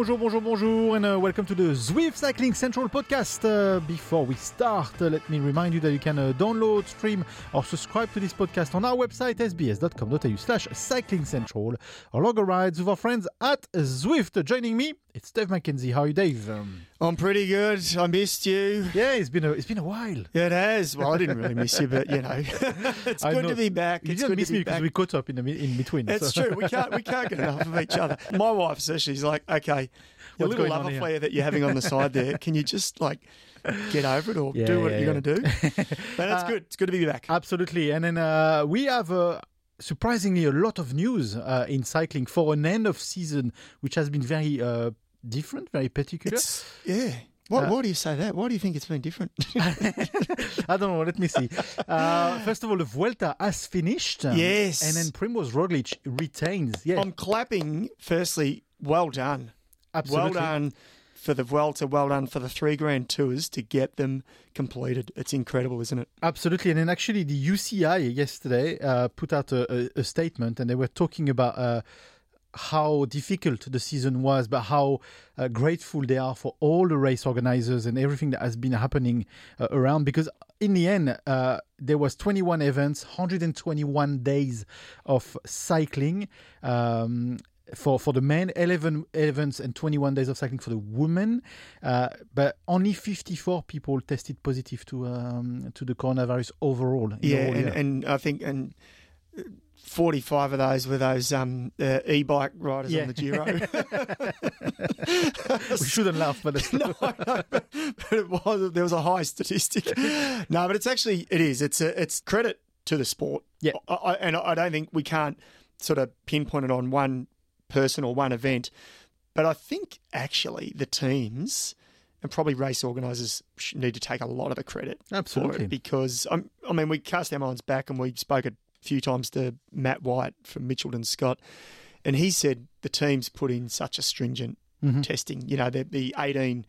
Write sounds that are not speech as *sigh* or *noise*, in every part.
Bonjour, bonjour, bonjour, and uh, welcome to the Zwift Cycling Central podcast. Uh, before we start, uh, let me remind you that you can uh, download, stream, or subscribe to this podcast on our website, sbs.com.au slash cycling central, or log a rides with our friends at Zwift. Joining me, it's Dave McKenzie. How are you, Dave? Um, I'm pretty good. I missed you. yeah, it's been a it's been a while. Yeah, it has. Well, I didn't really miss you, but you know, *laughs* it's I good know. to be back. You it's didn't good miss to me be because we caught up in the in between. That's so- true. We can't we can't get enough of each other. *laughs* My wife says she's like, okay, your What's little love affair that you're having on the side there. Can you just like get over it or Yeah, do what yeah, you're yeah. going to do? But it's Uh, good. It's good to be back. Absolutely. And then uh, we have uh, surprisingly a lot of news uh, in cycling for an end of season, which has been very uh, different, very particular. It's yeah. Why, Uh, why do you say that? Why do you think it's been different? *laughs* I don't know. Let me see. Uh, first of all, the Vuelta has finished. um, Yes. And then Primoz Roglic retains. Yeah, I'm clapping. Firstly, well done. absolutely. Well done for the Vuelta. Well done for the three Grand Tours to get them completed. It's incredible, isn't it? Absolutely. And then actually, the UCI yesterday uh, put out a, a, a statement and they were talking about uh, how difficult the season was, but how uh, grateful they are for all the race organizers and everything that has been happening uh, around. Because in the end, uh, there was 21 events, 121 days of cycling. Um, for for the men, 11 events and 21 days of cycling for the women, uh, but only 54 people tested positive to um, to the coronavirus overall. Yeah, and, and I think and forty five of those were those um, uh, e bike riders Yeah. on the Giro. *laughs* we shouldn't laugh, but it's- *laughs* no, no, but, it was there was a high statistic. *laughs* No, but it's actually it is. It's a, it's credit to the sport. Yeah. I, I, and I don't think we can't sort of pinpoint it on one person or one event. But I think actually the teams and probably race organisers need to take a lot of the credit for Absolutely. it because I'm, I mean we cast our minds back and we spoke a few times to Matt White from Mitchelton Scott, and he said the teams put in such a stringent Mm-hmm. testing. You know, the, the 18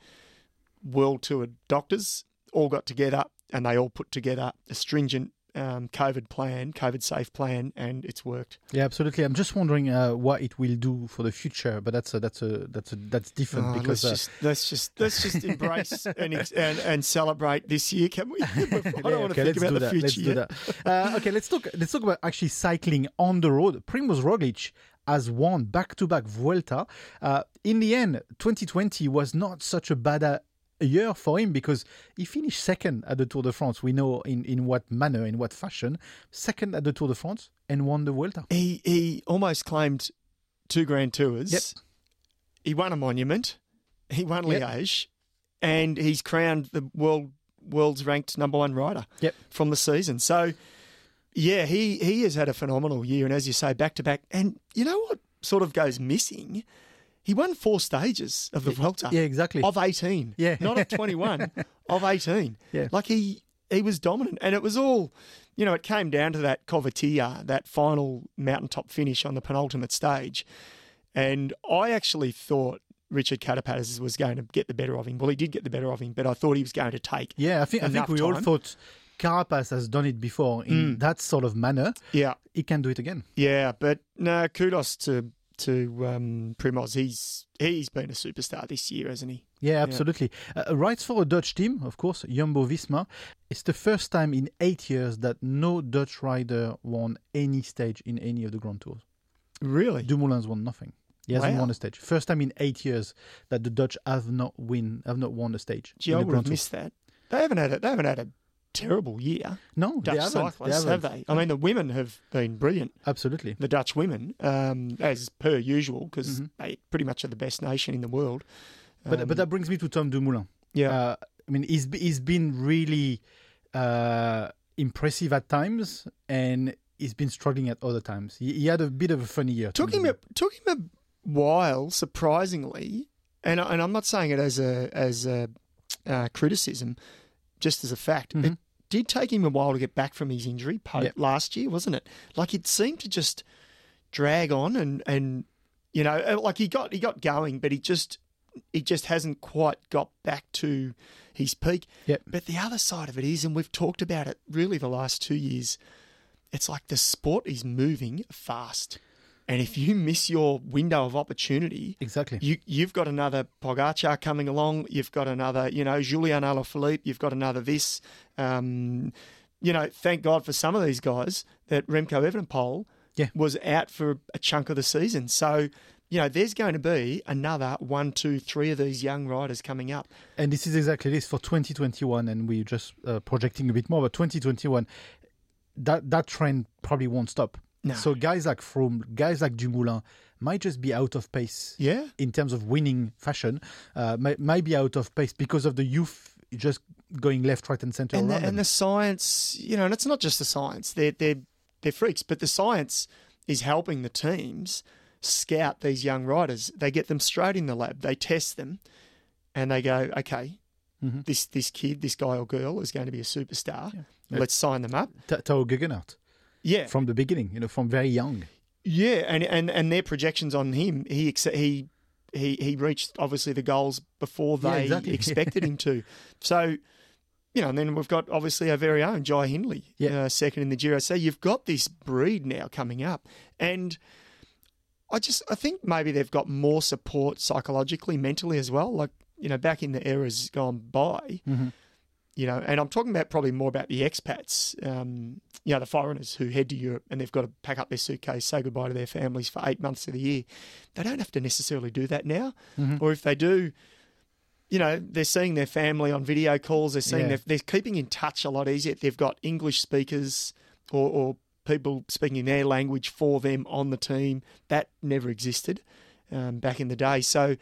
world tour doctors all got together and they all put together a stringent um, COVID plan, COVID safe plan, and it's worked. yeah, absolutely. I'm just wondering uh, what it will do for the future, but that's a, that's a that's a that's different Oh, because uh, let's just let's just let's just *laughs* embrace and, and and celebrate this year, can we? *laughs* I don't Yeah, want to think about the that. future Let's do that. Uh, okay, let's talk. Let's talk about actually cycling on the road. Primoz Roglic has won back-to-back Vuelta. Uh, in the end, 2020 was not such a bad uh, year for him because he finished second at the Tour de France. We know in in what manner, in what fashion, second at the Tour de France and won the Vuelta. He he almost claimed two Grand Tours. Yep. He won a monument. He won Yep. Liège, and he's crowned the world world's ranked number one rider. Yep. from the season. So, yeah, he he has had a phenomenal year, and as you say, back to back. And you know what sort of goes missing? He won four stages of the Vuelta. Yeah, exactly. Of eighteen, Yeah. not of twenty-one, *laughs* of eighteen. Yeah. like he he was dominant, and it was all, you know, it came down to that Covatilla, that final mountaintop finish on the penultimate stage, and I actually thought. Richard Carapaz was going to get the better of him. Well, he did get the better of him, but I thought he was going to take. Yeah, I think I think we all thought Carapaz has done it before in mm. that sort of manner. Yeah, He can do it again. Yeah, but no, kudos to to um, Primoz. He's he's been a superstar this year, hasn't he? Yeah, absolutely. Uh, rides for a Dutch team, of course, Jumbo Visma. It's the first time in eight years that no Dutch rider won any stage in any of the Grand Tours. Really? Dumoulin's won nothing. He hasn't Wow. won a stage. First time in eight years that the Dutch have not win have not won a stage. Gee, I would Grand have missed that. They haven't had a, they haven't had a terrible year. No, Dutch they cyclists, they have they? I mean, the women have been brilliant. Absolutely. The Dutch women, um, as per usual, because Mm-hmm. they pretty much are the best nation in the world. But Um, but that brings me to Tom Dumoulin. yeah, Uh, I mean, he's he's been really uh, impressive at times, and he's been struggling at other times. He, he had a bit of a funny year. took him a, took him a while, surprisingly, and and I'm not saying it as a as a uh, criticism, just as a fact. Mm-hmm. It did take him a while to get back from his injury po- Yep. last year, wasn't it? Like it seemed to just drag on and and you know, uh, like he got he got going, but he just he just hasn't quite got back to his peak. Yep. But the other side of it is, and we've talked about it really the last two years, it's like the sport is moving fast. And if you miss your window of opportunity, Exactly. you, you've got another Pogacar coming along. You've got another, you know, Julian Alaphilippe. You've got another this. Um, you know, thank God for some of these guys that Remco Evenepoel Yeah. was out for a chunk of the season. So, you know, there's going to be another one, two, three of these young riders coming up. And this is exactly this for 2021, and we're just uh, projecting a bit more. But 2021, that that trend probably won't stop. No. So guys like Froome, guys like Dumoulin might just be out of pace Yeah. in terms of winning fashion. Uh, might, might be out of pace because of the youth just going left, right, and center and the, and the science, you know, and it's not just the science. They're they're they're freaks, but the science is helping the teams scout these young riders. They get them straight in the lab. They test them, and they go, okay, Mhm. this this kid, this guy or girl is going to be a superstar. Let's sign them up. Ta- Tao Geoghegan Hart Yeah, from the beginning, you know, from very young. yeah, and and and their projections on him, he ex- he he he reached obviously the goals before Yeah, they exactly. *laughs* expected him to. So, you know, and then we've got obviously our very own Jai Hindley, Yeah. uh, second in the Giro. So you've got this breed now coming up, and I just I think maybe they've got more support psychologically, mentally as well. Like you know, back in the eras gone by, you know, and I'm talking about probably more about the expats, um, you know, the foreigners who head to Europe and they've got to pack up their suitcase, say goodbye to their families for eight months of the year. They don't have to necessarily do that now, or if they do. You know, they're seeing their family on video calls. They're seeing Yeah. their, they're keeping in touch a lot easier. They've got English speakers or, or people speaking their language for them on the team. That never existed um, back in the day. So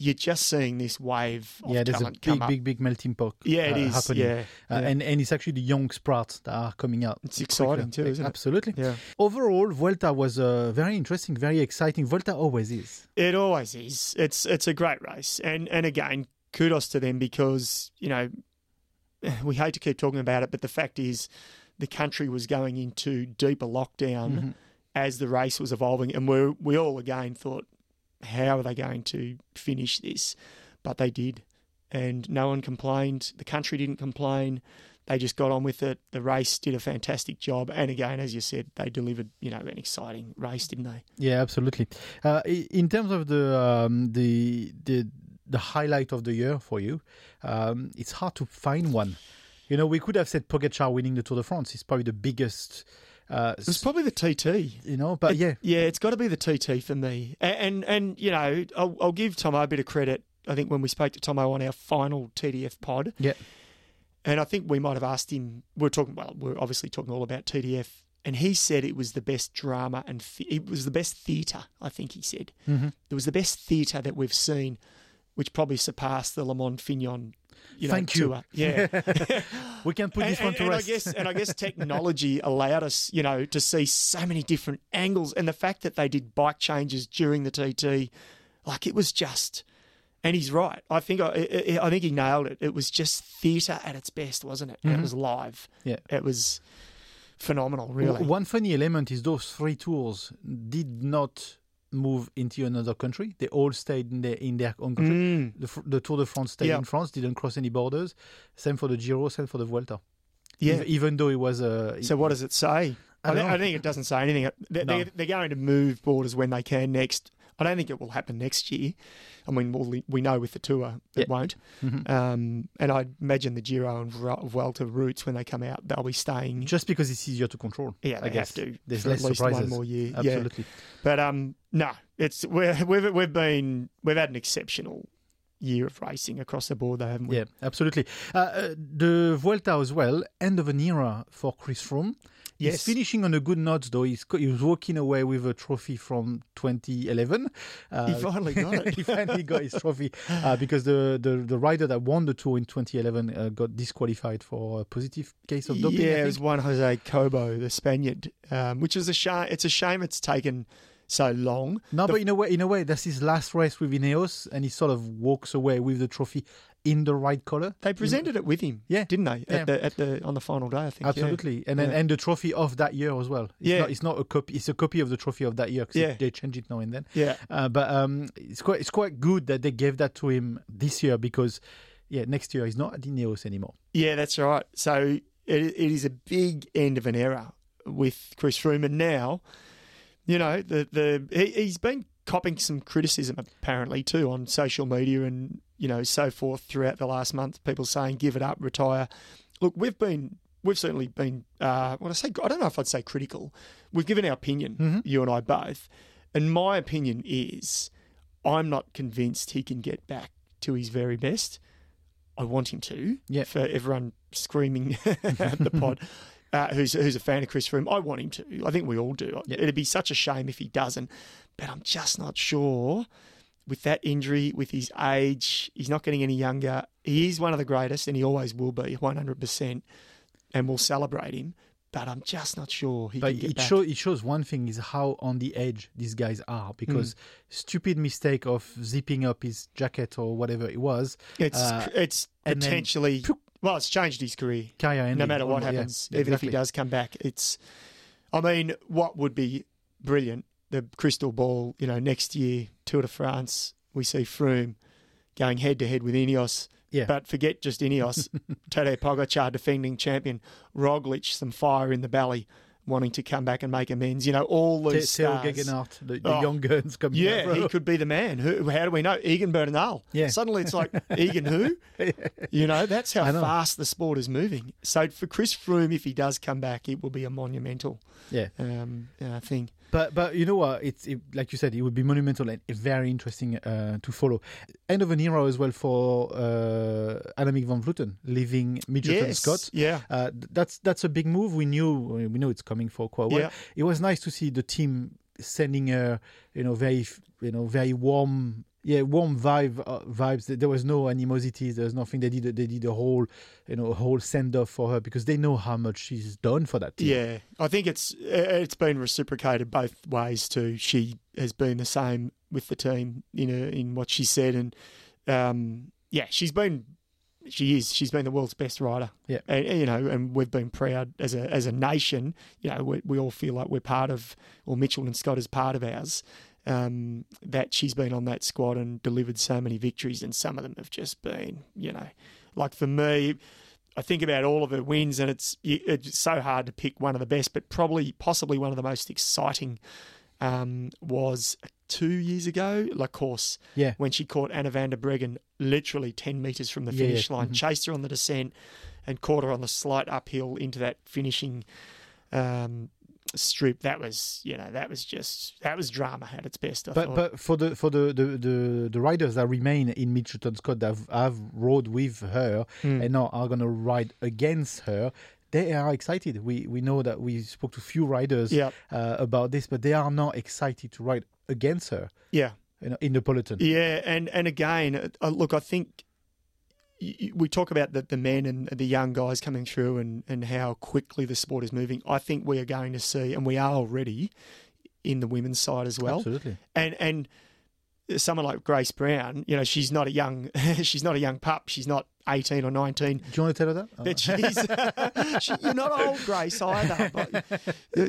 you're just seeing this wave of yeah, there's a big, big, big melting pot. Yeah, it uh, is. happening. Yeah, Uh, yeah. and and it's actually the young sprouts that are coming out. It's exciting too, isn't it? Absolutely. Yeah. Overall, Vuelta was uh, very interesting, very exciting. Vuelta always is. It always is. It's it's a great race, and and again, kudos to them because you know *sighs* we hate to keep talking about it, but the fact is, the country was going into deeper lockdown as the race was evolving, and we we all again thought, how are they going to finish this? But they did, and no one complained. The country didn't complain. They just got on with it. The race did a fantastic job, and again, as you said, they delivered. You know, an exciting race, didn't they? Yeah, absolutely. Uh, in terms of the um, the the the highlight of the year for you, um, it's hard to find one. You know, we could have said Pogacar winning the Tour de France. It's probably the biggest. Uh, It was probably the TT. you know, but yeah, Yeah, it's got to be the TT for me. And and, and you know, I'll, I'll give Tomo a bit of credit. I think when we spoke to Tomo on our final TDF pod, yeah, and I think we might have asked him. We're talking. Well, we're obviously talking all about TDF, and he said it was the best drama and the, it was the best theatre. I think he said Mm-hmm. it was the best theatre that we've seen, which probably surpassed the LeMond Fignon. You know, Thank you. tour. Yeah. *laughs* *laughs* we can put and, this one and- to and rest. I guess, and I guess *laughs* technology allowed us, you know, to see so many different angles, and the fact that they did bike changes during the TT, like it was just. And he's right. I think I, I, I think he nailed it. It was just theatre at its best, wasn't it? And it was live. Mm-hmm. Yeah. it was phenomenal. Really. One funny element is those three tours did not move into another country. They all stayed in their in their own country. Mm. The, the Tour de France stayed Yeah. in France, didn't cross any borders. Same for the Giro, same for the Vuelta. Yeah. Ev- even though it was a So what does it say? I I, don't. I think it doesn't say anything. They're, No. they're, they're going to move borders when they can next. I don't think it will happen next year. I mean, we'll, we know with the tour it Yeah. won't. Mhm. Um, and I imagine the Giro and Vuelta routes when they come out, they'll be staying. just because it's easier to control. Yeah, I guess have to There's less at least surprises. one more year. Absolutely. Yeah, but um, no, it's we're, we've we've been we've had an exceptional year of racing across the board, haven't we? Yeah, absolutely. Uh, uh, the Vuelta as well, end of an era for Chris Froome. He's Yes. finishing on a good note, though. He's, co- he was walking away with a trophy from 2011. Uh, He finally got *laughs* it. he finally got his trophy uh, because the, the, the rider that won the tour in 2011 uh, got disqualified for a positive case of doping. Yeah, it was one Jose Cobo, the Spaniard, um, which is a shame. It's a shame it's taken so long. No, The- but in a way, in a way, that's his last race with Ineos, and he sort of walks away with the trophy in the right color. They presented it with him, Yeah. didn't they? Yeah. At the at the on the final day, I think. yeah. Absolutely, and then Yeah. and the trophy of that year as well. It's Yeah. not, it's not a copy. It's a copy of the trophy of that year because Yeah. they change it now and then. Yeah, Uh, but um, it's quite it's quite good that they gave that to him this year because yeah, next year he's not at Ineos anymore. yeah, that's right. So it, it is a big end of an era with Chris Froome, and now, you know, the the he, he's been copping some criticism apparently too on social media and you know so forth throughout the last month. People saying give it up, retire. Look, we've been we've certainly been uh, what I say. I don't know if I'd say critical. We've given our opinion, you and I both, and my opinion is I'm not convinced he can get back to his very best. I want him to. Yeah. For everyone screaming *laughs* at the pod. *laughs* Uh, who's who's a fan of Chris Froome? I want him to. I think we all do. Yeah. It'd be such a shame if he doesn't. But I'm just not sure with that injury, with his age, he's not getting any younger. He is one of the greatest, and he always will be 100%. And we'll celebrate him. But I'm just not sure he But can get it back. shows it shows one thing is how on the edge these guys are because stupid mistake of zipping up his jacket or whatever it was, it's uh, it's and then potentially well, it's changed his career. ending. no matter what happens, Yeah, even if he does come back, it's. I mean, what would be brilliant? The crystal ball, you know, next year Tour de France, we see Froome going head to head with Ineos. Yeah. But forget just Ineos. *laughs* Tadej Pogacar, defending champion. Roglic, some fire in the belly, wanting to come back and make amends. You know, all these Theo stars. Geoghegan Hart, the, the Oh, young guns coming Yeah, out. he could be the man. Who, how do we know? Egan Bernal. Yeah. Suddenly it's like, *laughs* Egan who? You know, that's how know. fast the sport is moving. So for Chris Froome, if he does come back, it will be a monumental yeah. um, uh, thing. But but you know what? It's it, like you said, it would be monumental and very interesting uh, to follow. End of an era as well for uh, Annemiek van Vleuten leaving Mitchelton yes. Scott. Yeah. Uh, that's that's a big move. We knew we know it's coming for quite a while. Yeah. It was nice to see the team sending her, you know, very you know very warm. Yeah, warm vibe uh, vibes. There was no animosity. There was nothing. They did. They did a whole, you know, a whole send off for her because they know how much she's done for that team. Yeah, I think it's it's been reciprocated both ways too. She has been the same with the team in her, in what she said, and um, yeah, she's been she is she's been the world's best rider. Yeah. and, and, you know, and we've been proud as a as a nation. You know, we, we all feel like we're part of, or Mitchelton Scott is part of ours. Um, that she's been on that squad and delivered so many victories, and some of them have just been, you know, like for me, I think about all of her wins, and it's it's so hard to pick one of the best, but probably possibly one of the most exciting um, was two years ago, La Course, Yeah. when she caught Anna van der Breggen literally ten meters from the finish yeah. line, Mhm. chased her on the descent, and caught her on the slight uphill into that finishing. Um, strip that was you know that was just that was drama at its best I But thought. but for the for the, the, the, the riders that remain in Mitchelton Scott that have, have rode with her Hmm. and now are going to ride against her, they are excited. We we know that we spoke to few riders Yeah. uh, about this, but they are not excited to ride against her yeah know, in the peloton. Yeah, and and again, uh, look, I think we talk about the, the men and the young guys coming through and, and how quickly the sport is moving. I think we are going to see, and we are already in the women's side as well. Absolutely. And and someone like Grace Brown, you know, she's not a young *laughs* she's not a young pup. She's not eighteen or nineteen. Do you want to tell her that? Oh. But she's, *laughs* *laughs* she, you're not old, Grace, either. But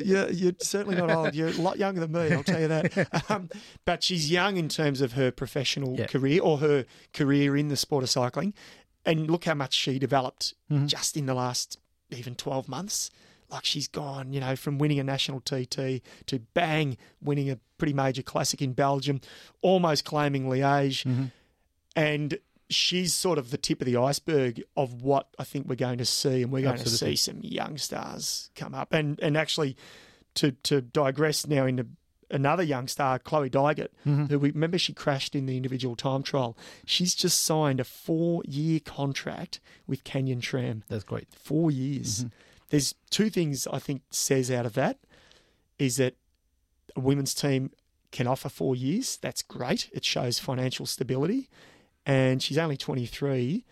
you're, you're, certainly not old. You're a lot younger than me, I'll tell you that. Um, but she's young in terms of her professional career or her career in the sport of cycling. And look how much she developed Mm-hmm. just in the last even 12 months. Like she's gone, you know, from winning a national TT to bang, winning a pretty major classic in Belgium, almost claiming Liège Mm-hmm. and she's sort of the tip of the iceberg of what I think we're going to see, and we're going Absolutely. to see some young stars come up. And and actually, to to digress now into another young star, Chloe Dygert, Mm-hmm. who we remember she crashed in the individual time trial. She's just signed a four year contract with Canyon SRAM. That's great. Four years. Mm-hmm. There's two things I think says out of that is that a women's team can offer four years. That's great. It shows financial stability. And she's only 23.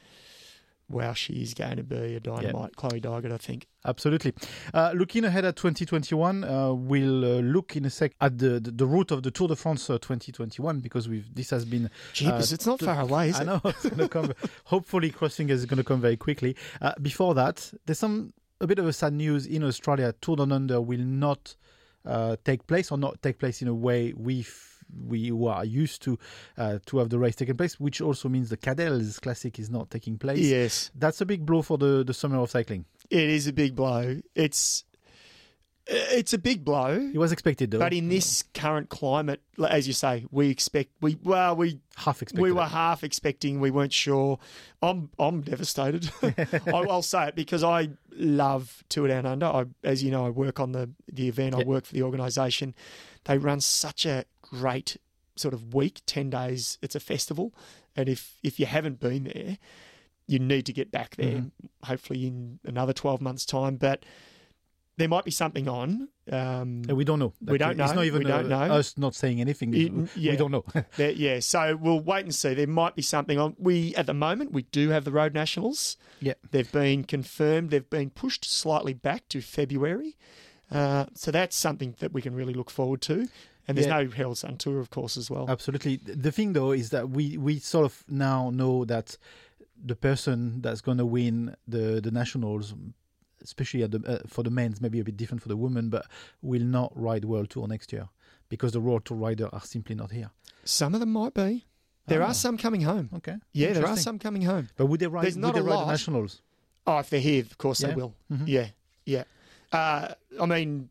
Wow, she is going to be a dynamite, Chloe Dygert, I think. Absolutely. Uh, looking ahead at 2021, uh, we'll uh, look in a sec at the, the, the route of the Tour de France uh, 2021 because we've this has been. Jeepers, it's not t- far away, is I it? know it's to come. *laughs* hopefully, crossing is going to come very quickly. Uh, before that, there's some a bit of a sad news in Australia. Tour Down Under will not uh, take place or not take place in a way we f- we who are used to uh, to have the race taking place, which also means the Cadels Classic is not taking place. Yes, That's a big blow for the, the summer of cycling. it is a big blow. It's it's a big blow. It was expected though. But in this current climate, as you say, we expect we well we half expected. we were half expecting, we weren't sure. I'm I'm devastated. *laughs* I, I'll say it because I love Tour Down Under. I, as you know, I work on the the event. I work for the organisation. They run such a great sort of week, ten days. It's a festival, and if if you haven't been there, you need to get back there. Mm-hmm. Hopefully in another twelve months' time, but. There might be something on. Um, we don't know. We don't know. It's not even We don't uh, know. us not saying anything. It- we don't know. *laughs* There- yeah, so we'll wait and see. There might be something on. We at the moment we do have the road nationals. yeah. They've been confirmed. They've been pushed slightly back to February. Uh, so that's something that we can really look forward to. And there's Yeah. no Herald Sun Tour, of course, as well. Absolutely. The thing, though, is that we, we sort of now know that the person that's going to win the, the nationals, especially at the, uh, for the men's, maybe a bit different for the women, but will not ride World Tour next year because the World Tour riders are simply not here. Some of them might be. There Oh. are some coming home. Okay. Yeah, there are some coming home. But would they ride, There's would not they a ride lot. the nationals? Oh, if they're here, of course Yeah. they will. Mhm. Yeah, yeah. Uh, I mean,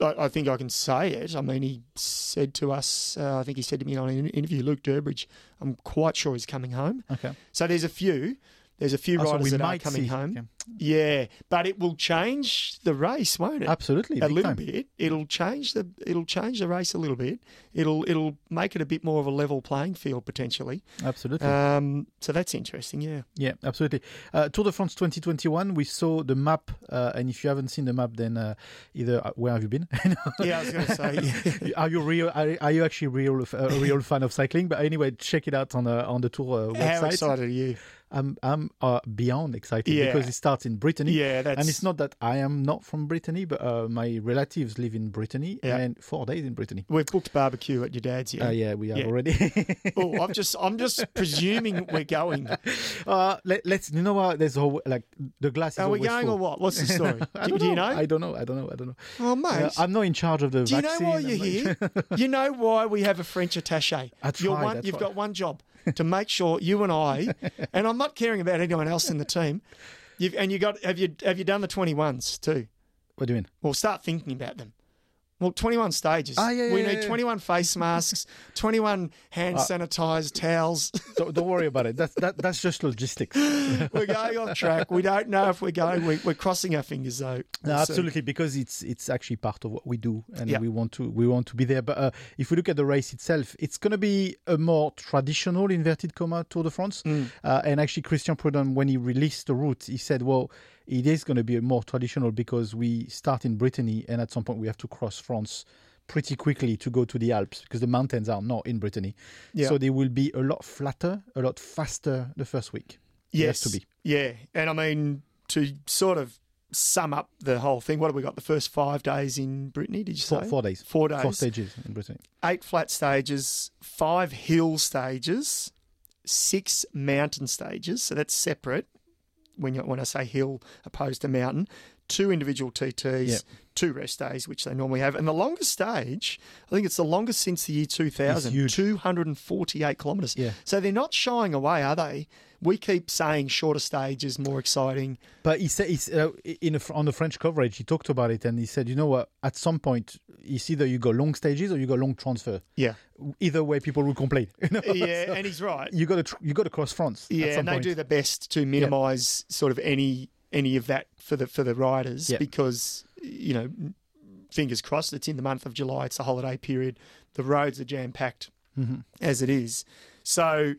I, I think I can say it. I mean, he said to us, uh, I think he said to me on an interview, Luke Durbridge, I'm quite sure he's coming home. Okay. So there's a few. There's a few Oh, riders that are coming home. Yeah, but it will change the race, won't it? Absolutely. a little time. bit. It'll change the it'll change the race a little bit. It'll it'll make it a bit more of a level playing field potentially. Absolutely. Um, so that's interesting. Yeah. Yeah, absolutely. Uh, Tour de France 2021, we saw the map, uh, and if you haven't seen the map, then uh, either uh, where have you been? *laughs* Yeah, I was going to say. Yeah. *laughs* are you real? Are, are you actually real a real fan of cycling? But anyway, check it out on uh, on the tour uh, How website. excited are you? I'm I'm uh, beyond excited Yeah. because it starts in Brittany. Yeah, that's And it's not that I am not from Brittany, but uh, my relatives live in Brittany Yeah. and four days in Brittany. We've booked barbecue at your dad's. Yeah, Yeah. uh, yeah we have Yeah. already. *laughs* oh, I'm just I'm just presuming we're going. *laughs* uh, let, let's, you know what? There's whole, like the glass is Are we going full. or what? What's the story? *laughs* Do, do you know? I don't know. I don't know. I don't know. oh, mate. Uh, I'm not in charge of the Do you know why you're not- here? you know why we have a French attaché. I You're one, you've tried. got one job to make sure you and I, and I'm not caring about anyone else in the team. You've, and you got have you have you done the 21s too? What do you mean? Well, start thinking about them. Well, 21 stages. Ah, yeah, we yeah, need yeah. 21 face *laughs* masks, 21 hand sanitized towels. *laughs* Don't, don't worry about it. That's that, that's just logistics. *laughs* we're going off track. We don't know if we're going. We, we're crossing our fingers though. No, absolutely, because it's it's actually part of what we do, and we want to we want to be there. But uh, if we look at the race itself, it's going to be a more traditional inverted comma Tour de France. Mm. Uh, and actually, Christian Prudhomme, when he released the route, he said, "Well, it is going to be more traditional because we start in Brittany, and at some point we have to cross France." Pretty quickly to go to the Alps because the mountains are not in Brittany, Yeah. so they will be a lot flatter, a lot faster the first week. Yes, to be. Yeah, and I mean to sort of sum up the whole thing. What have we got? The first five days in Brittany? Did you Four, say four days, Four days. four stages in Brittany. Eight flat stages, five hill stages, six mountain stages. So that's separate. When you, when I say hill opposed to mountain, two individual TTs, Yeah. two rest days, which they normally have, and the longest stage. I think it's the longest since the year two thousand. Two hundred and forty-eight kilometres. Yeah. So they're not shying away, are they? We keep saying shorter stages more exciting. But he said he's, uh, in a, on the French coverage, he talked about it and he said, you know what? At some point, it's either you go long stages or you go long transfer. Yeah, Either way, people will complain. *laughs* You know? yeah, *laughs* So and he's right. you got to tr- you got to cross France. at Yeah, and they point. do the best to minimise sort of any any of that for the for the riders Yeah. because you know, fingers crossed. It's in the month of July. It's a holiday period. The roads are jam packed as it is. So,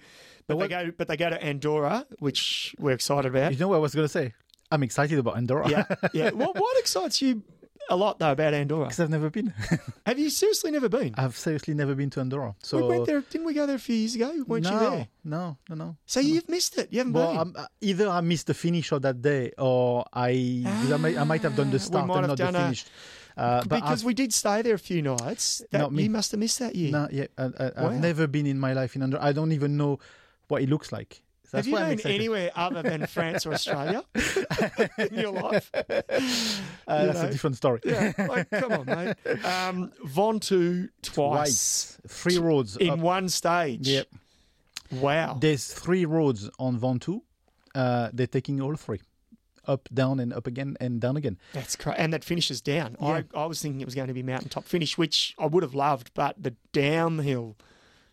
but. But they go but they go to Andorra, which we're excited about. You know what I was going to say? I'm excited about Andorra. yeah, *laughs* yeah. What what excites you a lot though about Andorra. Because I've never been. *laughs* Have you seriously never been? I've seriously never been to Andorra. So we went there, didn't we go there a few years ago? Weren't no, you there? no, no, no. So you've missed it. You haven't Well, been. um, uh, either I missed the finish of that day, or I 'cause I, might, I might have done the Ah, start and not the finish. Uh, but because I've, we did stay there a few nights. That, Not me. You must have missed that year. no, yeah, I, I, Wow. I've never been in my life in Andorra. I don't even know what it looks like. have That's you why been anywhere other than *laughs* France or Australia *laughs* in your life? Uh, you that's know? a different story. Yeah, like, come on, mate. Um, Ventoux twice, Twice, three roads. in up. one stage. Yep. Wow. There's three roads on Ventoux. Uh, they're taking all three, up, down, and up again, and down again. That's great. And that finishes down. Yeah. I, I was thinking it was going to be mountaintop finish, which I would have loved, but the downhill.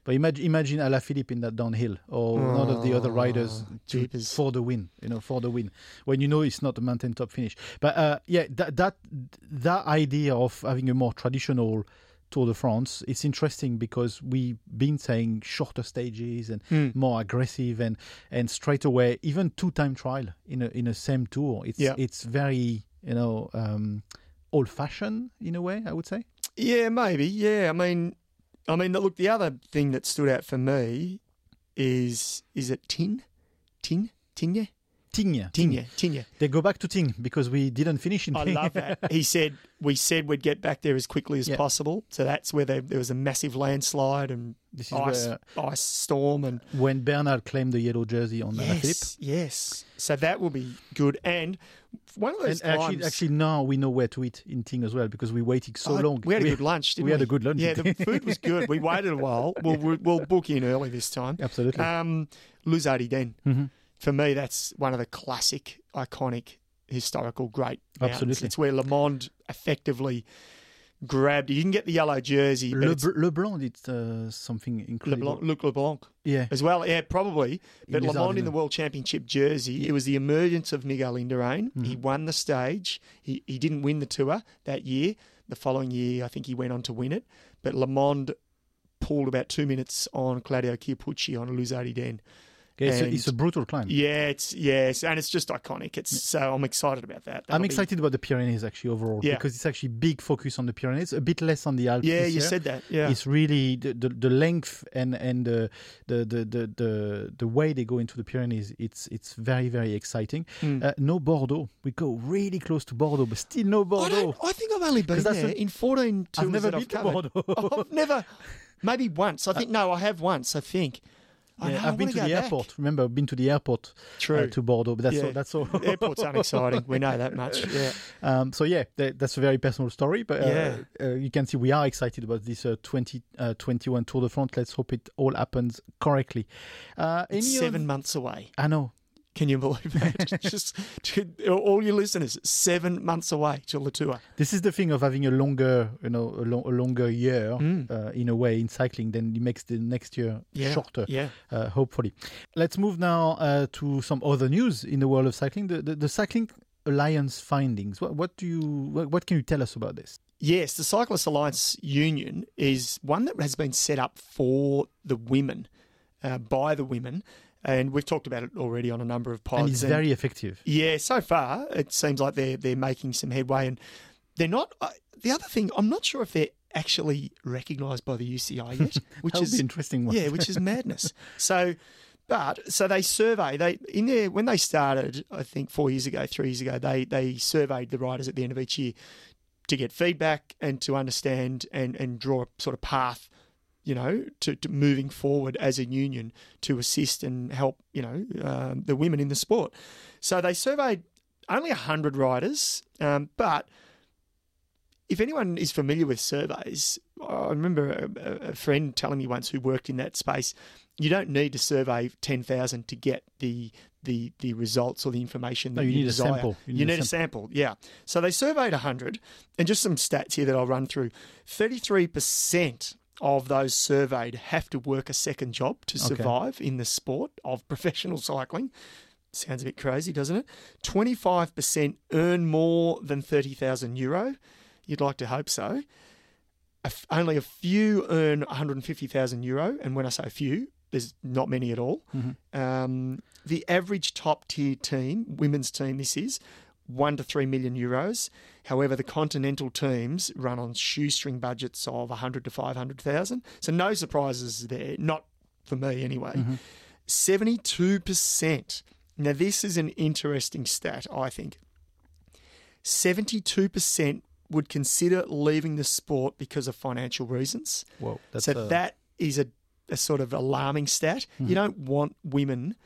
But imagine, imagine Alaphilippe in that downhill, or none of the other riders Oh, to, for the win. You know, for the win. When you know it's not a mountaintop finish. But uh, yeah, that that that idea of having a more traditional Tour de France, it's interesting because we've been saying shorter stages and Hmm. more aggressive and and straight away even two time trial in a in a same tour. It's Yeah. it's very you know um, old fashioned in a way. I would say. Yeah, maybe. Yeah, I mean, I mean, look, the other thing that stood out for me is is it Tin, Tin, Tinye, Tignes. Tinye, Tinye. They go back to Ting because we didn't finish in I Ting. love that. He said we said we'd get back there as quickly as possible. So that's where they, there was a massive landslide and This is ice where ice storm and when Bernal claimed the yellow jersey on yes, yes. So that will be good. And one of those And actually, times, actually, now we know where to eat in Ting as well because we waited so Oh, long. We had a good lunch, didn't we we? had a good lunch. Yeah, the *laughs* food was good. We waited a while. We'll, we'll, we'll book in early this time. Absolutely. Um, Luz Ardiden. Mhm. For me, that's one of the classic, iconic, historical great mountains. Absolutely. It's where LeMond effectively grabbed. He didn't get the yellow jersey, Le, Leblanc did uh, something incredible. LeBlanc, Luc Leblanc Yeah, as well. Yeah, probably. But In Le in the. World Championship jersey, it was the emergence of Miguel Indurain. He Mm-hmm. won the stage. He, he didn't win the tour that year. The following year, I think he went on to win it. But LeMond pulled about two minutes on Claudio Chiappucci on Luz Ardiden. Okay, it's, a, it's a brutal climb. Yeah, it's yes, and it's just iconic. It's so I'm excited about that. I'm That'll be- excited about the Pyrenees actually overall Yeah. because it's actually big focus on the Pyrenees, a bit less on the Alps. Yeah, you year. said that. Yeah, It's really the, the, the length and and the, the, the, the, the, way they go into the Pyrenees. It's it's very very exciting. Mm. Uh, no Bordeaux. We go really close to Bordeaux, but still no Bordeaux. don't, I think I've only been there a- in 14 tours I've never been I've to. Bordeaux. I've never, maybe once. I *laughs* think no, I have once. I think. I Yeah, know, I I've been wanna to go the back. airport. Remember, I've been to the airport True. uh, to Bordeaux, but that's Yeah. all. That's all. The airport's unexciting. We know that much. *laughs* Yeah. Um, so yeah, that, that's a very personal story, but uh, Yeah. uh, you can see we are excited about this uh, 2021 Tour de France. Let's hope it all happens correctly. Uh, It's any seven of- months away. I know. Can you believe that? *laughs* Just to, all your listeners, seven months away till the tour. This is the thing of having a longer, you know, a, a longer year Mm. uh, in a way in cycling. Then it makes the next year Yeah. shorter. Yeah. uh, hopefully. Let's move now uh, to some other news in the world of cycling. The, the, the Cycling Alliance findings. What, what do you? What, what can you tell us about this? Yes, the Cyclist Alliance Union is one that has been set up for the women, uh, by the women, and we've talked about it already on a number of pods. and it's very effective. yeah, so far it seems like they're they're making some headway, and they're not. Uh, the other thing, I'm not sure if they're actually recognised by the UCI *laughs* yet, which is interesting. One. yeah, which is madness. *laughs* So, but so they survey they in there when they started. I think four years ago, three years ago, they they surveyed the riders at the end of each year to get feedback and to understand and and draw a sort of path. You know, to, to moving forward as a union to assist and help, you know, um, the women in the sport. So they surveyed only 100 riders, um, but if anyone is familiar with surveys, I remember a, a friend telling me once who worked in that space, you don't need to survey 10,000 to get the the the results or the information that No, you need a sample. You need, a sample, yeah. So they surveyed 100, and just some stats here that I'll run through. 33% of those surveyed have to work a second job to Okay. survive in the sport of professional *laughs* cycling. Sounds a bit crazy, doesn't it? 25% earn more than 30,000 euro. You'd like to hope so. Only a few earn 150,000 euro, and when I say a few, there's not many at all. Mhm. Um, the average top tier team, women's team, this is one to three million euros. However, the continental teams run on shoestring budgets of 100 to 500,000. So no surprises there, not for me anyway. 72%. Now, this is an interesting stat, I think. 72% would consider leaving the sport because of financial reasons. Whoa, so uh, that is a, a sort of alarming stat. You don't want women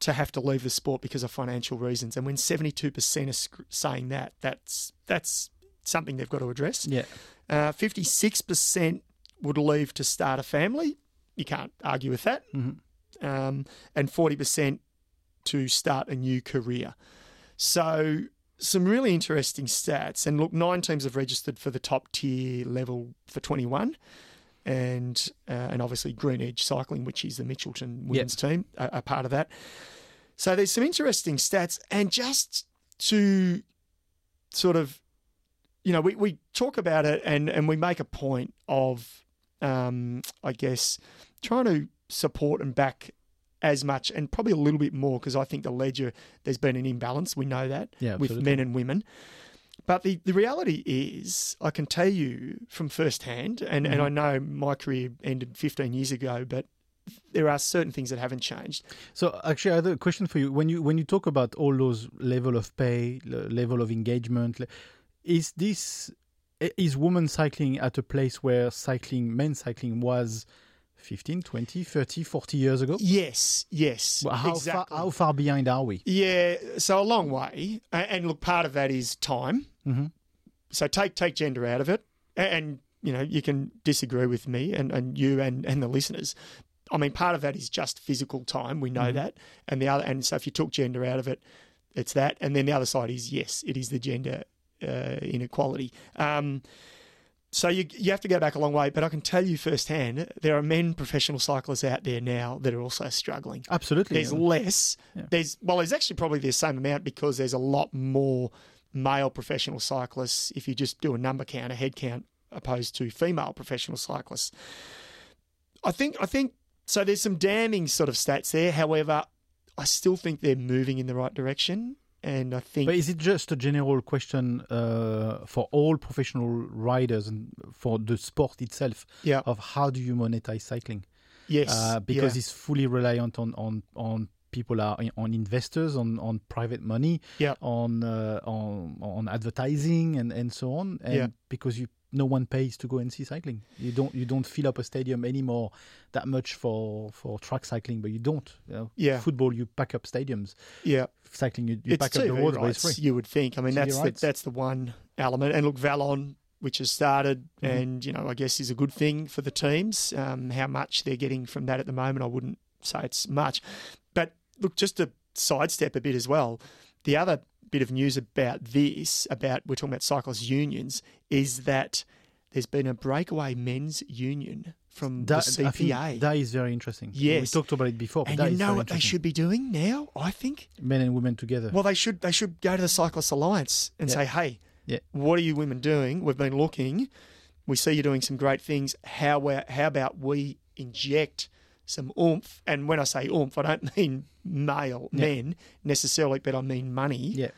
to have to leave the sport because of financial reasons. And when 72% are sc- saying that, that's that's something they've got to address. yeah. Uh, 56% would leave to start a family. You can't argue with that. Um, and 40% to start a new career. So, some really interesting stats. And look, nine teams have registered for the top tier level for 21. And uh, and obviously Green Edge Cycling, which is the Mitchelton women's team, are, are part of that. So there's some interesting stats. And just to sort of you know, we, we talk about it and, and we make a point of, um, I guess, trying to support and back as much and probably a little bit more because I think the ledger, there's been an imbalance. We know that Yeah, with men and women. But the, the reality is, I can tell you from firsthand, and, and I mm-hmm. know my career ended 15 years ago, but there are certain things that haven't changed. So actually, I have a question for you. When you when you talk about all those level of pay, le- level of engagement, is this is women cycling at a place where cycling, men's cycling was 15, 20, 30, 40 years ago? Yes, yes. Well, how exactly. far how far behind are we? Yeah, so a long way, and look, part of that is time. Mhm. So take take gender out of it, and you know you can disagree with me and, and you and, and the listeners. I mean, part of that is just physical time. We know that, and the other, and so if you took gender out of it, it's that, and then the other side is yes, it is the gender uh, inequality. Um, so you you have to go back a long way, but I can tell you firsthand, there are men professional cyclists out there now that are also struggling Absolutely. there's less. There's well, there's actually probably the same amount because there's a lot more male professional cyclists if you just do a number count, a head count, opposed to female professional cyclists. I think I think so. There's some damning sort of stats there. However, I still think they're moving in the right direction, and I think But is it just a general question uh, for all professional riders and for the sport itself yeah, of how do you monetize cycling? yes, uh, because yeah, it's fully reliant on on on people are on investors on on private money Yeah. on uh, on on advertising and and so on and Yeah. because you no one pays to go and see cycling you don't you don't fill up a stadium anymore that much for for track cycling but you don't you know? Yeah. football you pack up stadiums yeah. cycling you, you it's pack up the roads but it's free you would think. I mean, TV that's the, that's the one element. And look, Velon, which has started, Mm-hmm. and you know, I guess is a good thing for the teams. Um, how much they're getting from that at the moment, I wouldn't say it's much. Look, just to sidestep a bit as well, the other bit of news about this, about we're talking about cyclists unions, is that there's been a breakaway men's union from that, the CPA. that is very interesting Yes, we talked about it before but and you know what they should be doing now, I think? men and women together Well, they should they should go to the Cyclist Alliance and Yeah. say, "Hey, Yeah. what are you women doing? We've been looking. We see you're doing some great things. How how about we inject some oomph? And when I say oomph, I don't *laughs* mean male Yeah. men necessarily, but I mean money. yeah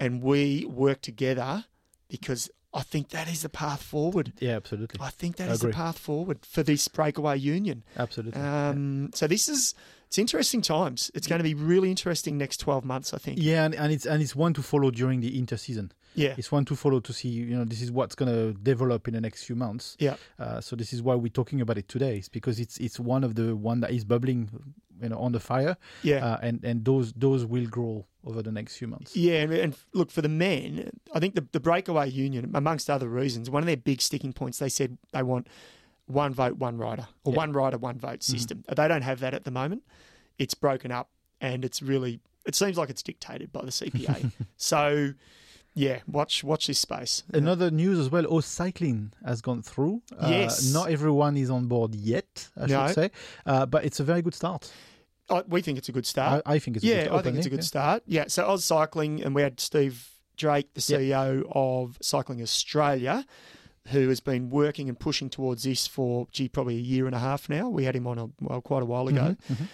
And we work together because I think that is the path forward. yeah absolutely I think that I is the path forward for this breakaway union. absolutely Um, So this is it's interesting times. It's going to be really interesting next twelve months. I think. Yeah, and, and it's and it's one to follow during the interseason. Yeah. It's one to follow to see you know this is what's going to develop in the next few months. Yeah. Uh, so this is why we're talking about it today. It's because it's it's one of the one that is bubbling, you know, on the fire. Yeah. Uh, and and those those will grow over the next few months. Yeah, and, and look for the men. I think the the breakaway union, amongst other reasons, one of their big sticking points, they said they want one vote, one rider, or Yeah. one rider, one vote system. They don't have that at the moment. It's broken up, and it's really. It seems like it's dictated by the CPA. *laughs* so, yeah, watch watch this space. Another news as well. Oh, cycling has gone through. Uh, Yes. Not everyone is on board yet. I No. should say, uh, but it's a very good start. I, we think it's a good start. I, I think it's a yeah, good I think it's a good start. Yeah, so AusCycling, and we had Steve Drake, the CEO of Cycling Australia, who has been working and pushing towards this for, gee, probably a year and a half now. We had him on a, well, quite a while ago. Mhm, mhm.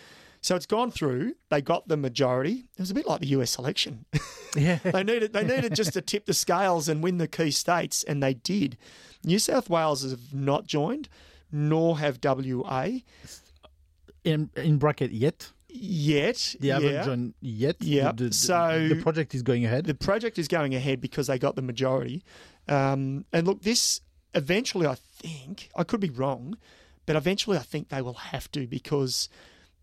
So it's gone through. They got the majority. It was a bit like the US election. *laughs* Yeah. they needed they needed just to tip the scales and win the key states, and they did. New South Wales have not joined, nor have WA in in bracket yet. yet. They haven't yeah. joined yet. Yeah, The, the, so- the project is going ahead. the project is going ahead because they got the majority. Um, and look, this eventually, I think, I could be wrong, but eventually I think they will have to because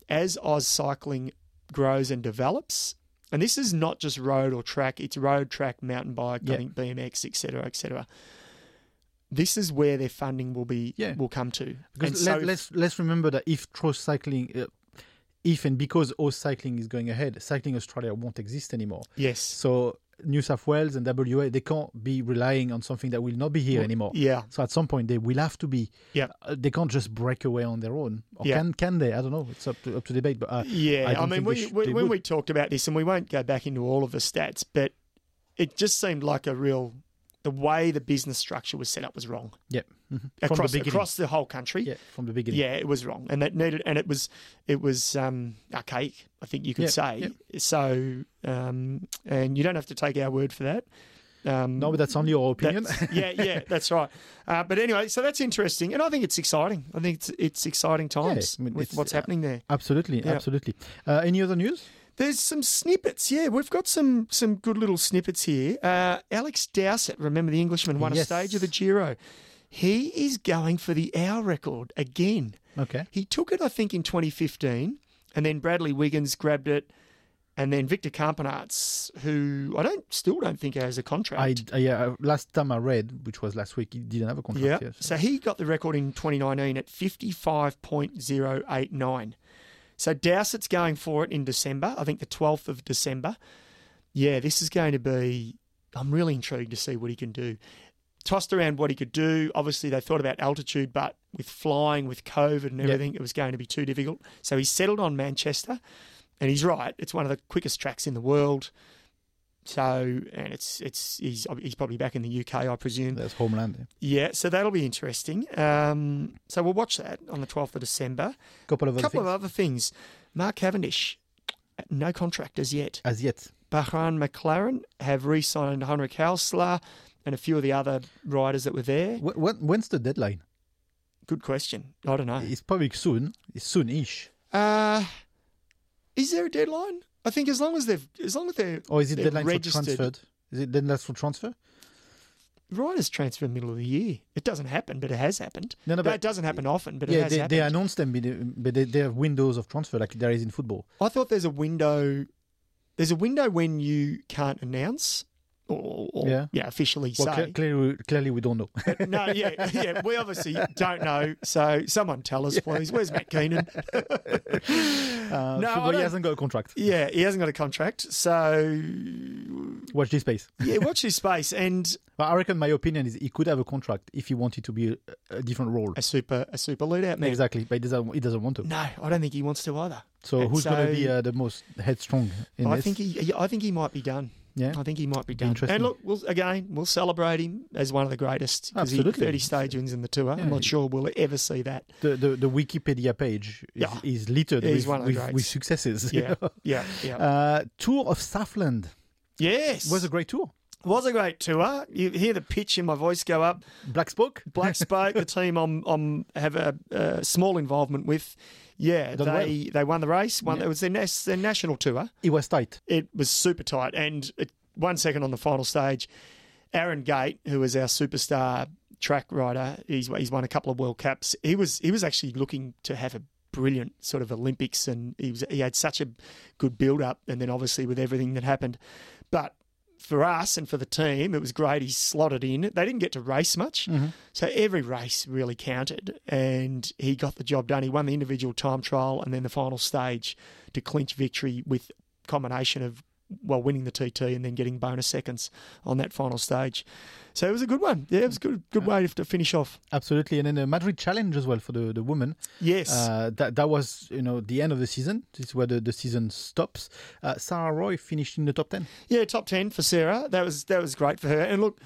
as AusCycling grows and develops, and this is not just road or track, it's road, track, mountain bike, I think BMX, etc., etc. This is where their funding will be Yeah. will come to. Because so let, let's let's remember that if cross cycling, uh, if and because all cycling is going ahead, cycling Australia won't exist anymore. yes, So New South Wales and WA they can't be relying on something that will not be here anymore. yeah, So at some point they will have to be. Yeah. Uh, they can't just break away on their own. Or Yeah. can can they? I don't know. It's up to up to debate. But uh, Yeah, I I, mean, we, sh- we, when would. we talked about this, and we won't go back into all of the stats, but it just seemed like a real. The way the business structure was set up was wrong yeah, mhm. from across the across the whole country. yeah, from the beginning. Yeah, it was wrong, and that needed, and it was, it was um, archaic. I think you could Yeah, say. So, um, and you don't have to take our word for that. Um, No, but that's only your opinion. yeah, yeah, *laughs* that's right. Uh, but anyway, so that's interesting, and I think it's exciting. I think it's it's exciting times I mean, with what's uh, happening there. absolutely, Yeah. absolutely. Uh, any other news? There's some snippets. Yeah, we've got some some good little snippets here. Uh, Alex Dowsett, remember the Englishman, won a stage of the Giro. He is going for the hour record again. Okay. He took it, I think, in 2015, and then Bradley Wiggins grabbed it, and then Victor Campenaerts, who I don't still don't think has a contract. I, I yeah. Last time I read, which was last week, he didn't have a contract. yeah. yet. So he got the record in 2019 at 55.089. So Dowsett's going for it in December. I think the 12th of December. Yeah, this is going to be. I'm really intrigued to see what he can do. Tossed around what he could do. Obviously, they thought about altitude, but with flying, with COVID and Yep. everything, it was going to be too difficult. So he settled on Manchester, and he's right. It's one of the quickest tracks in the world. So, and it's it's he's he's probably back in the UK, I presume. That's homeland. yeah. Yeah, so that'll be interesting. Um, so we'll watch that on the 12th of December. Couple of A other couple things. of other things. Mark Cavendish, no contract as yet. as yet. Bahrain McLaren have re signed Heinrich Haussler and a few of the other riders that were there. Wh- when, when's the deadline? Good question. I don't know. It's probably soon. It's soon-ish. Uh, is there a deadline? I think as long as they've, as long as they're Or is it deadline registered. for transferred? Is it deadline for transfer? riders transfer middle of the year. It doesn't happen, but it has happened. No, no, That but doesn't happen often, but it yeah, has they, happened. they announce them, but but they, they have windows of transfer like there is in football. I thought there's a window. There's a window when you can't announce or, or Yeah. yeah. officially Well, say. cle- clearly, clearly we don't know. But no, *laughs* yeah, yeah. We obviously don't know. So someone tell us, please. Where's Matt Keenan? *laughs* Uh, No, but he hasn't got a contract. yeah, he hasn't got a contract. So Watch this space. yeah, *laughs* watch his space and But I reckon my opinion is he could have a contract if he wanted to be a, a different role. a super a super lead out man. Exactly, but he doesn't. He doesn't want to. No, I don't think he wants to either. So And who's going to be uh, the most headstrong in I this? think he, I think he might be done. Yeah, I think he might be done. interesting. And look, we'll, again, we'll celebrate him as one of the greatest because he Absolutely. 30 stage wins in the tour. Yeah, I'm not sure we'll ever see that. the, the the Wikipedia page is, Yeah. is littered with, with, with successes. Yeah, yeah, yeah. uh, tour of Southland yes, it was a great tour. Was a great tour. You hear the pitch in my voice go up. Black spoke. Black Spoke, the *laughs* team I'm, I'm have a, a small involvement with. Yeah, Done they they won the race. Won, Yeah. It was their, nas- their national tour. It was tight. It was super tight, and it, one second on the final stage, Aaron Gate, who was our superstar track rider, he's he's won a couple of World Cups. He was he was actually looking to have a brilliant sort of Olympics, and he was he had such a good build up, and then obviously with everything that happened, but. For us and for the team, it was great. He slotted in. They didn't get to race much, mm-hmm. so every race really counted, and he got the job done. He won the individual time trial and then the final stage to clinch victory with combination of well winning the TT and then getting bonus seconds on that final stage. So it was a good one. Yeah, it was a good good way to finish off. Absolutely, and then the Madrid Challenge as well for the the women. Yes. Uh, that that was you know the end of the season. This is where the, the season stops. Uh, Sarah Roy finished in the top ten. Yeah, top ten for Sarah. That was that was great for her. And look,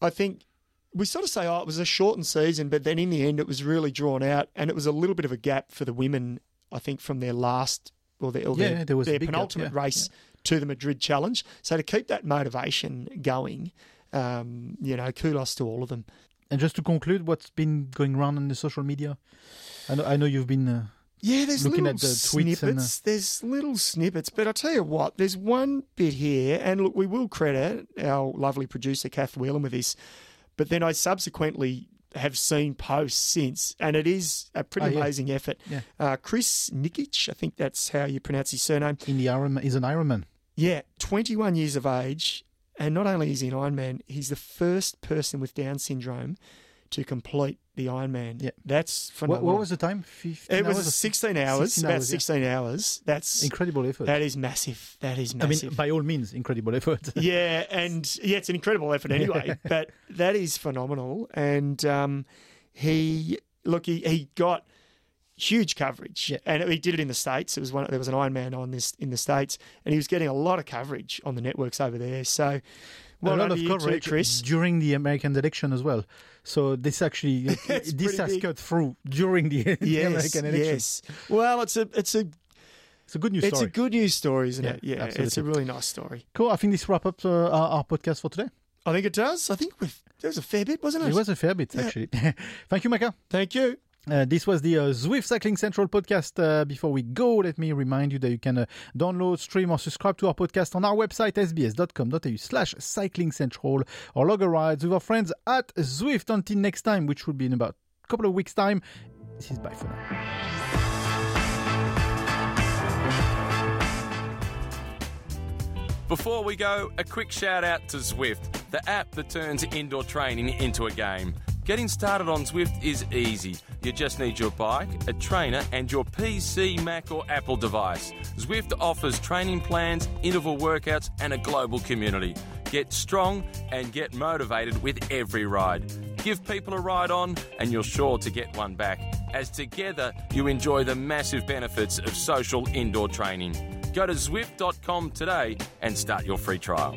I think we sort of say, oh, it was a shortened season, but then in the end, it was really drawn out, and it was a little bit of a gap for the women. I think from their last or, their, or Yeah, their, there was a their big gap, penultimate yeah, race to the Madrid Challenge. So to keep that motivation going, um, you know, kudos to all of them. And just to conclude, what's been going around on the social media? I know, I know you've been. Uh, Yeah, there's Looking little at the snippets. and, uh, There's little snippets, but I'll tell you what, there's one bit here, and look, we will credit our lovely producer Kath Whelan with this, but then I subsequently have seen posts since, and it is a pretty Oh, yeah. amazing effort. Yeah. Uh, Chris Nikic, I think that's how you pronounce his surname. in the Ironman, is an Ironman. Yeah, 21 years of age, and not only is he an Ironman, he's the first person with Down syndrome to complete the Ironman. Yeah. That's What, phenomenal. what was the time? 15 it was hours 16 hours, 16 about hours, yeah. 16 hours. That's incredible effort. that is massive. That is I mean, massive. by all means, incredible effort. *laughs* yeah, and yeah, it's an incredible effort anyway. but that is phenomenal. And um, he look, he, he got huge coverage, Yeah. and he did it in the states. It was one. There was an Ironman on this in the states, and he was getting a lot of coverage on the networks over there. So. Well a lot of too, coverage Chris. during the American election as well. So this actually, *laughs* this has big. cut through during the, *laughs* the American election. yes. Well, it's a it's a It's a good news it's story. a good news story, isn't Yeah, it? Yeah, it's a really nice story. cool. I think this wrap up uh, our, our podcast for today. I think it does. I think we've, there was a fair bit, wasn't it? It was a fair bit, Yeah. actually. *laughs* Thank you, Macka. Thank you. Uh, this was the uh, Zwift Cycling Central podcast. Uh, before we go, let me remind you that you can uh, download, stream, or subscribe to our podcast on our website, sbs.com.au slash cycling central, or log a ride with our friends at Zwift. Until next time, which will be in about a couple of weeks' time, this is bye for now. Before we go, a quick shout out to Zwift, the app that turns indoor training into a game. Getting started on Zwift is easy. You just need your bike, a trainer, and your PC, Mac, or Apple device. Zwift offers training plans, interval workouts, and a global community. Get strong and get motivated with every ride. Give people a ride on, and you're sure to get one back, as together you enjoy the massive benefits of social indoor training. Go to Zwift.com today and start your free trial.